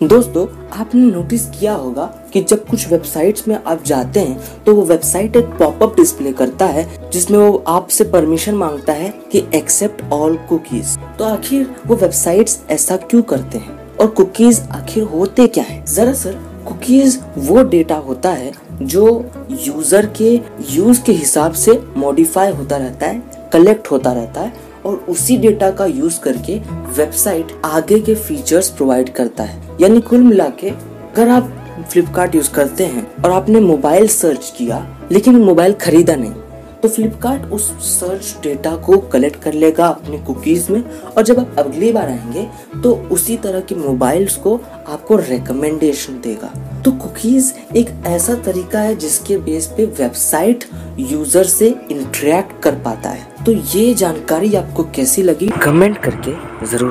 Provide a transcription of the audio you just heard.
दोस्तों, आपने नोटिस किया होगा कि जब कुछ वेबसाइट्स में आप जाते हैं तो वो वेबसाइट एक पॉपअप डिस्प्ले करता है, जिसमें वो आपसे परमिशन माँगता है कि एक्सेप्ट ऑल कुकीज तो आखिर वो वेबसाइट्स ऐसा क्यों करते हैं और कुकीज आखिर होते क्या हैं? दरअसल कुकीज वो डेटा होता है जो यूज़र के यूज़ के हिसाब से मॉडिफाई होता रहता है कलेक्ट होता रहता है और उसी डेटा का यूज़ करके वेबसाइट आगे के फीचर्स प्रोवाइड करता है। यानी कुल मिला के अगर आप फ्लिपकार्ट यूज़ करते हैं और आपने मोबाइल सर्च किया, लेकिन मोबाइल खरीदा नहीं तो फ्लिपकार्ट उस सर्च डेटा को कलेक्ट कर लेगा अपने कुकीज में और जब आप अगली बार आएँगे तो उसी तरह के मोबाइल्स को आपको रिकमेंडेशन देगा। तो कुकीज एक ऐसा तरीका है जिसके बेस पे वेबसाइट यूज़र से इंटरेक्ट कर पाता है। तो ये जानकारी आपको कैसी लगी? कमेंट करके ज़रूर